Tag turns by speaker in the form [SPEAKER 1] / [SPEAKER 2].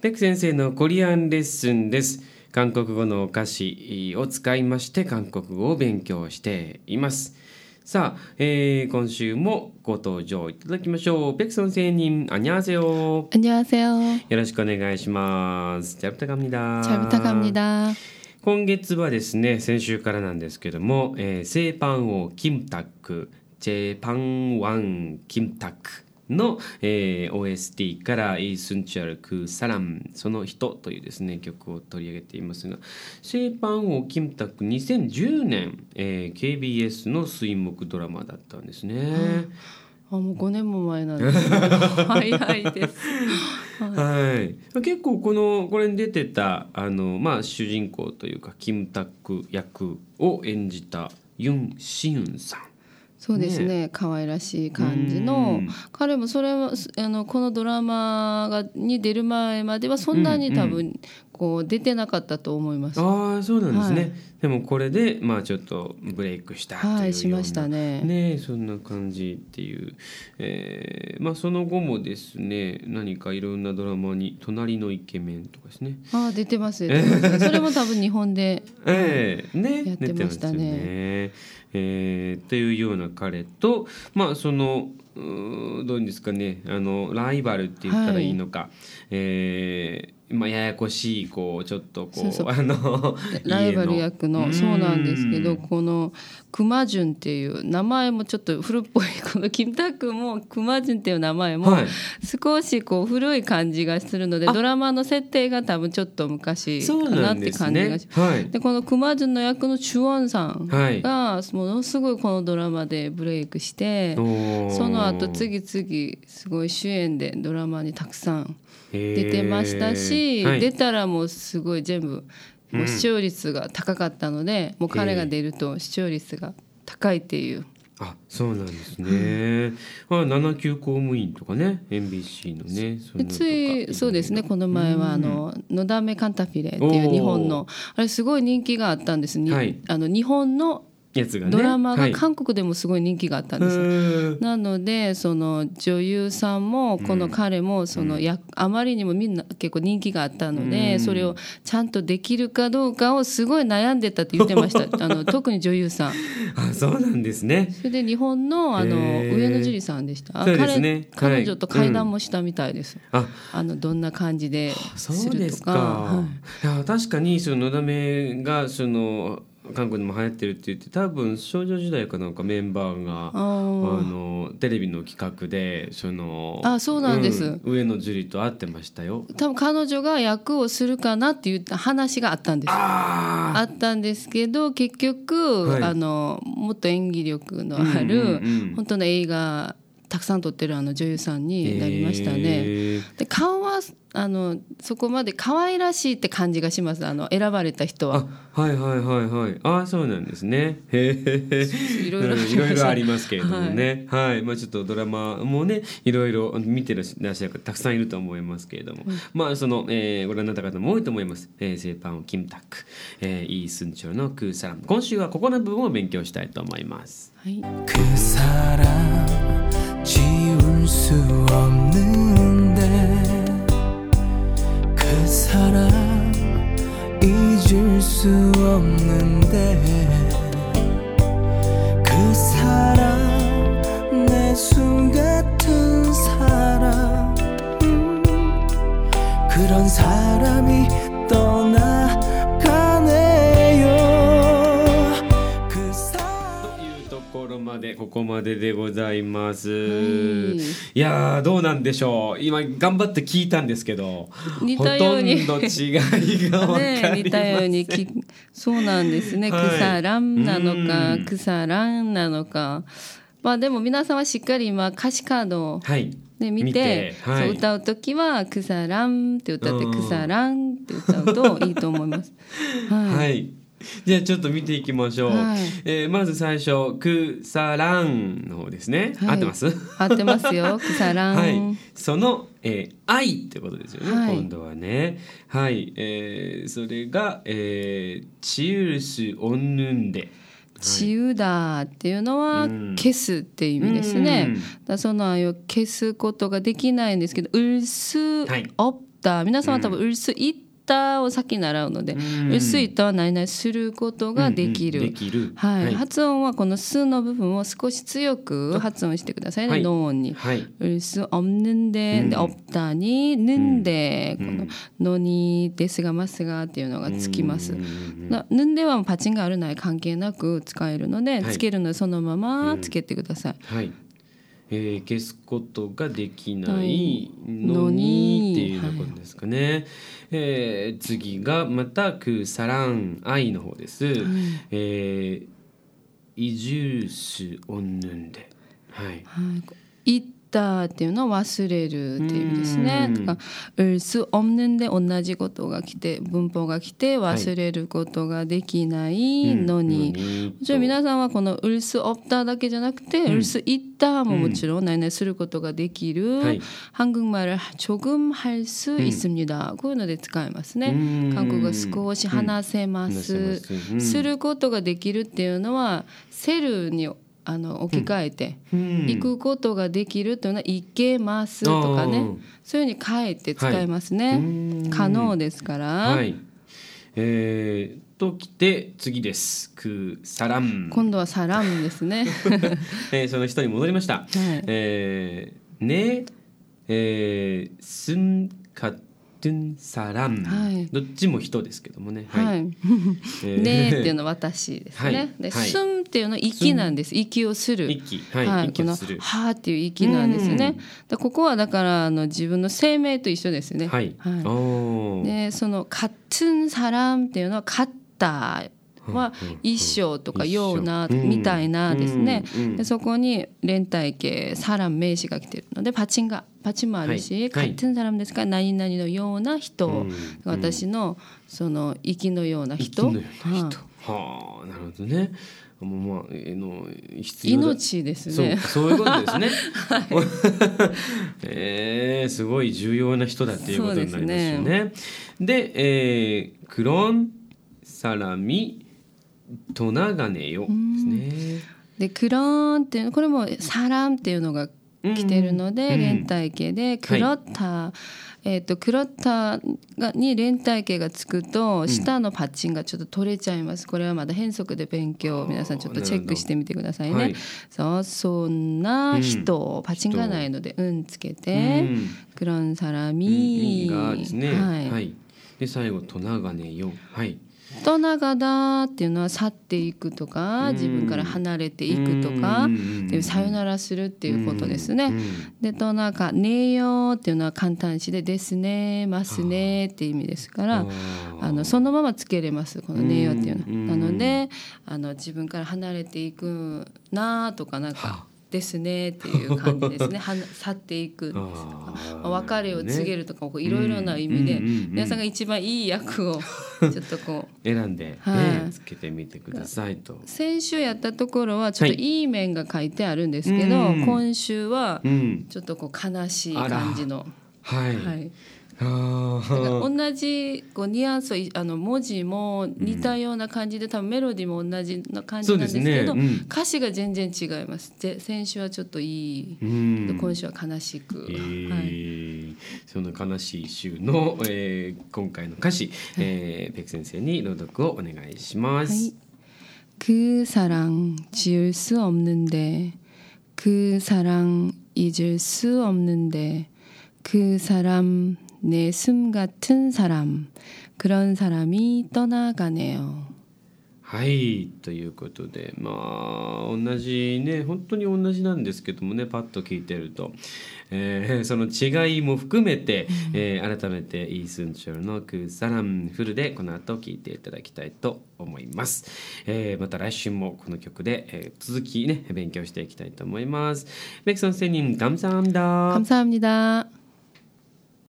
[SPEAKER 1] ペク先生のコリアンレッスンです。韓国語のお菓子を使いまして韓国語を勉強しています。さあ、えー、今週もご登場いただきましょう。ペクソン先あ、に녕하せよ。
[SPEAKER 2] あにゃ세せ。
[SPEAKER 1] よろしくお願いします。잘부탁합니 다。
[SPEAKER 2] 잘ぶた합みだ。
[SPEAKER 1] 今月はですね、先週からなんですけども、えー、製パンをキムタック、ジェパンワンキムタック。の、えー OST から「イースンチュアルクサランその人」というですね曲を取り上げていますがセーパン王キムタック2010年、えー KBS の水木ドラマだったんですね。
[SPEAKER 2] あもう5年も前なんですけど 早いです。
[SPEAKER 1] はい、結構このこれに出てたあの、まあ、主人公というかキムタク役を演じたユン・シユンさん。
[SPEAKER 2] そうですね。可愛らしい感じの。
[SPEAKER 1] うん。
[SPEAKER 2] 彼もそれはあのこのドラマがに出る前まではそんなに多分こう出てなかったと思います。
[SPEAKER 1] ああそうなんですね、
[SPEAKER 2] はい。
[SPEAKER 1] でもこれでまあちょっとブレイクしたというような。
[SPEAKER 2] はいしましたね。
[SPEAKER 1] ねそんな感じっていう、えーまあその後もですね何かいろんなドラマに「隣のイケメン」とかですね。
[SPEAKER 2] あ出てます出てます。それも多分日本で
[SPEAKER 1] ええね
[SPEAKER 2] やってましたね。
[SPEAKER 1] ね。えーっていうような彼とまあそのどういうんですかね。あのライバルって言ったらいいのか、えーまあややこしいこうちょっとこうあの
[SPEAKER 2] ライバル役のそうなんですけど
[SPEAKER 1] うん。
[SPEAKER 2] このクマジュンっていう名前もちょっと古っぽい。このキムタクもクマジュンっていう名前も
[SPEAKER 1] はい。
[SPEAKER 2] 少しこう古い感じがするのでドラマの設定が多分ちょっと昔
[SPEAKER 1] そう
[SPEAKER 2] かなって感じがし。
[SPEAKER 1] はい。
[SPEAKER 2] でこのクマジュンの役のチュウォンさん
[SPEAKER 1] はい。
[SPEAKER 2] がものすごいこのドラマでブレイクして
[SPEAKER 1] おー
[SPEAKER 2] その後次々すごい主演でドラマにたくさん
[SPEAKER 1] 出
[SPEAKER 2] 出てましたし、
[SPEAKER 1] はい、
[SPEAKER 2] 出たらもうすごい全部もう視聴率が高かったので、もう彼が出ると視聴率が高いっていう、
[SPEAKER 1] あそうなんですね。あ七級公務員とかね NBC のね
[SPEAKER 2] ついそうですねこの前はあの「のだめカンタフィレ」っていう日本のあれすごい人気があったんです、に
[SPEAKER 1] はい。
[SPEAKER 2] あの日本の
[SPEAKER 1] やつがね。
[SPEAKER 2] ドラマ
[SPEAKER 1] はい。
[SPEAKER 2] が韓国でもすごい人気があったんです。よ。
[SPEAKER 1] うん
[SPEAKER 2] なのでその女優さんもこの彼もそのや、あまりにもみんな結構人気があったので、
[SPEAKER 1] うん。
[SPEAKER 2] それをちゃんとできるかどうかをすごい悩んでたって言ってました。あの特に女優さん。
[SPEAKER 1] あそうなんですね。
[SPEAKER 2] それで日本のあの上野樹里さんでした。あ
[SPEAKER 1] そうですね。
[SPEAKER 2] 彼
[SPEAKER 1] はい。
[SPEAKER 2] 彼女と会談もしたみたいです、
[SPEAKER 1] あ
[SPEAKER 2] あのどんな感じで
[SPEAKER 1] そ
[SPEAKER 2] するとか。
[SPEAKER 1] うですか。
[SPEAKER 2] はい。
[SPEAKER 1] い、や確かにそののだめがその韓国でも流行ってるって言って多分少女時代かなんかメンバーがあのテレビの企画でその
[SPEAKER 2] あそうなんです。
[SPEAKER 1] うん上野樹里と会ってましたよ。
[SPEAKER 2] 多分彼女が役をするかなっていう話があったんです。
[SPEAKER 1] あ
[SPEAKER 2] あったんですけど結局、
[SPEAKER 1] はい。
[SPEAKER 2] あのもっと演技力のある、
[SPEAKER 1] うんうんうん。
[SPEAKER 2] 本当の映画たくさん撮ってるあの女優さんになりましたね。
[SPEAKER 1] えー、
[SPEAKER 2] で顔はあのそこまで可愛らしいって感じがします。あの選ばれた人は。
[SPEAKER 1] はいはいはいはい。あそうなんですね。
[SPEAKER 2] いろいろ。ありま
[SPEAKER 1] すけれどもね、はい、はい、まあ、ちょっとドラマもねいろいろ見てらっしゃる方たくさんいると思いますけれども、うん、まあその、えー、ご覧になった方も多いと思います「えー、セーパンをキムタク」えー「イースンチョルのクーサラ。ム」今週はここの部分を勉強したいと思います。
[SPEAKER 2] はい、
[SPEAKER 3] クーサラ。ム 지울 수 없는데 그 사람 잊을 수 없는데 그 사람 내 숨 같은 사람. 음, 그런 사람이 떠
[SPEAKER 1] ろまでここまででございます、
[SPEAKER 2] はい。
[SPEAKER 1] いやーどうなんでしょう。今頑張って聞いたんですけど
[SPEAKER 2] 似たように。
[SPEAKER 1] ほとんど違いが
[SPEAKER 2] ね、似たようにきそうなんですね、
[SPEAKER 1] はい。
[SPEAKER 2] クサランなのか
[SPEAKER 1] うん。
[SPEAKER 2] クサランなのか。まあでも皆さんはしっかり今歌詞カードを
[SPEAKER 1] はい。
[SPEAKER 2] ね、見て
[SPEAKER 1] はい。
[SPEAKER 2] そう歌う時は「クサラン」って歌って「
[SPEAKER 1] うん。
[SPEAKER 2] クサラン」って歌うといいと思います。はい、
[SPEAKER 1] はい。じゃあちょっと見ていきましょう。
[SPEAKER 2] はい
[SPEAKER 1] えーまず最初、クサランの方ですね。
[SPEAKER 2] はい
[SPEAKER 1] 合ってます？
[SPEAKER 2] 合ってますよクサラン。
[SPEAKER 1] はい。その、えー愛ってことですよね、
[SPEAKER 2] はい
[SPEAKER 1] 今度はね。はい。えーそれが、えーチウルス・オンヌンデ。
[SPEAKER 2] チウダっていうのは
[SPEAKER 1] うん
[SPEAKER 2] 消すっていう意味ですね。
[SPEAKER 1] うん
[SPEAKER 2] だその消すことができないんですけど、ウルス
[SPEAKER 1] はい
[SPEAKER 2] オプタ、皆さんは多分ウルスイッタを先習うので「うすいとは何々することができる」はい。発音はこの「数」の部分を少し強く発音してくださいね。脳音に。
[SPEAKER 1] 「うす
[SPEAKER 2] おんぬん。で」で「おったに」「ぬんで」この「のに」「ですがますが」っていうのがつきます。ぬんではパチンがあるない関係なく使えるのでつけるのそのままつけてください。
[SPEAKER 1] はい、えー消すことができな
[SPEAKER 2] はいい
[SPEAKER 1] の
[SPEAKER 2] のに
[SPEAKER 1] にっていうようなことですかね。えー次がまたくさらん愛の方です。えー、イジュースオンヌンで。はい。
[SPEAKER 2] はい、いったっていうのは忘れるっていう意味ですね。
[SPEAKER 1] うん
[SPEAKER 2] だから、うす없는데同じことが来て、文法が来て忘れることができないのに。もちろん皆さんはこのウルスオプターだけじゃなくて、ウルスイッターももちろん何々することができる、
[SPEAKER 1] はい
[SPEAKER 2] 한국말을조금할수있습니다、こういうので使えますね。
[SPEAKER 1] うん
[SPEAKER 2] 韓国語少し話せます。
[SPEAKER 1] うん話せますうん
[SPEAKER 2] することができるっていうのは、セルに あの置き換えて、
[SPEAKER 1] うん。
[SPEAKER 2] 行くことができるというのは行けますとかね。そういうふうに変えて使えますね、
[SPEAKER 1] はい。うん。
[SPEAKER 2] 可能ですから、
[SPEAKER 1] はい。えー、ときて次です。くさらん。
[SPEAKER 2] 今度はサランですね。
[SPEAKER 1] えーその人に戻りました。
[SPEAKER 2] い。
[SPEAKER 1] えーね、えー、すんかドゥンサラン、
[SPEAKER 2] はい、
[SPEAKER 1] どっちも人ですけどもね。
[SPEAKER 2] はい。
[SPEAKER 1] はい、
[SPEAKER 2] ねっていうのは私ですね。
[SPEAKER 1] はい、
[SPEAKER 2] で、スンっていうのは息なんです。息をする。
[SPEAKER 1] 息はい。はい、
[SPEAKER 2] このはっていう息なんですね。でここはだからあの自分の生命と一緒ですね。
[SPEAKER 1] はい。
[SPEAKER 2] はい。でそのカッツンサランっていうのはカッター。は一緒とかような
[SPEAKER 1] うん。
[SPEAKER 2] みたいなですね。でそこに連帯形サラン名詞が来てるのでパチンがパチンもあるし
[SPEAKER 1] はい。はい。
[SPEAKER 2] 같은サランですから何々のような人。
[SPEAKER 1] うん
[SPEAKER 2] 私のその息のような人。
[SPEAKER 1] 息のような人。
[SPEAKER 2] はい
[SPEAKER 1] はあ、なるほどね。もうまあ、えーの必要だ。
[SPEAKER 2] 命です
[SPEAKER 1] そう
[SPEAKER 2] ね
[SPEAKER 1] そういうことですね。えーすごい重要な人だっていうことになりますよね。でえークロンサラミトナガネよですね。
[SPEAKER 2] でクローンっていうのこれもサランっていうのが来てるので、
[SPEAKER 1] うん
[SPEAKER 2] 連帯形でクロッタ、えっ、とクロッタがに連帯形がつくと下のパッチンがちょっと取れちゃいます。これはまだ変則で勉強皆さんちょっとチェックしてみてくださいね。
[SPEAKER 1] はい
[SPEAKER 2] そうそんな人、パチンがないのでうんつけて、
[SPEAKER 1] うん
[SPEAKER 2] クロンサラ
[SPEAKER 1] うん
[SPEAKER 2] ミ、
[SPEAKER 1] がですね。
[SPEAKER 2] はい
[SPEAKER 1] はい。で最後トナガネよ。はい。
[SPEAKER 2] と長だっていうのは去っていくとか自分から離れていくとかさよならするっていうことですね。
[SPEAKER 1] うん。
[SPEAKER 2] でとなんか「ねえよ」っていうのは簡単詞で「ですね」「ますね」っていう意味ですから
[SPEAKER 1] あ
[SPEAKER 2] のそのままつけれますこの「ねえよ」っていうの。なのであの自分から離れていくなとかなんか「ですね」っていう感じですね はな去っていくんですとか
[SPEAKER 1] あー
[SPEAKER 2] 別れを告げるとかこういろいろな意味で
[SPEAKER 1] うんうんうんうん
[SPEAKER 2] 皆さんが一番いい役をちょっとこう。
[SPEAKER 1] 選んで、ね
[SPEAKER 2] はい
[SPEAKER 1] つけてみてくださいと。
[SPEAKER 2] 先週やったところはちょっと
[SPEAKER 1] はい
[SPEAKER 2] いい面が書いてあるんですけど、
[SPEAKER 1] うん
[SPEAKER 2] 今週は
[SPEAKER 1] うん。
[SPEAKER 2] ちょっとこう悲しい感じの、
[SPEAKER 1] はい。
[SPEAKER 2] はい、同じこうニュアンスをいあの文字も似たような感じで、多分メロディーも同じな感じなんですけど
[SPEAKER 1] そうですねうん
[SPEAKER 2] 歌詞が全然違いますで先週はちょっといい、
[SPEAKER 1] うん。
[SPEAKER 2] 今週は悲しく、
[SPEAKER 1] え
[SPEAKER 2] はい、
[SPEAKER 1] ーその悲しい週の、えー今回の歌詞、えーペク先生に朗読をお願いします。
[SPEAKER 2] はい. 그 사랑 지울 수 없는데 그 사랑 잊을 수 없는데 그 사람 내 숨 같은 사람 그런 사람이 떠나가네요.
[SPEAKER 1] はいということでまあ同じね本当に同じなんですけどもねパッと聞いてると、えーその違いも含めて、えー改めてイースンチョルのクーサランフルでこの後聞いていただきたいと思います、えーまた来週もこの曲で、えー続きね勉強していきたいと思いますベクソンセニン감사합니다
[SPEAKER 2] 감사합니다.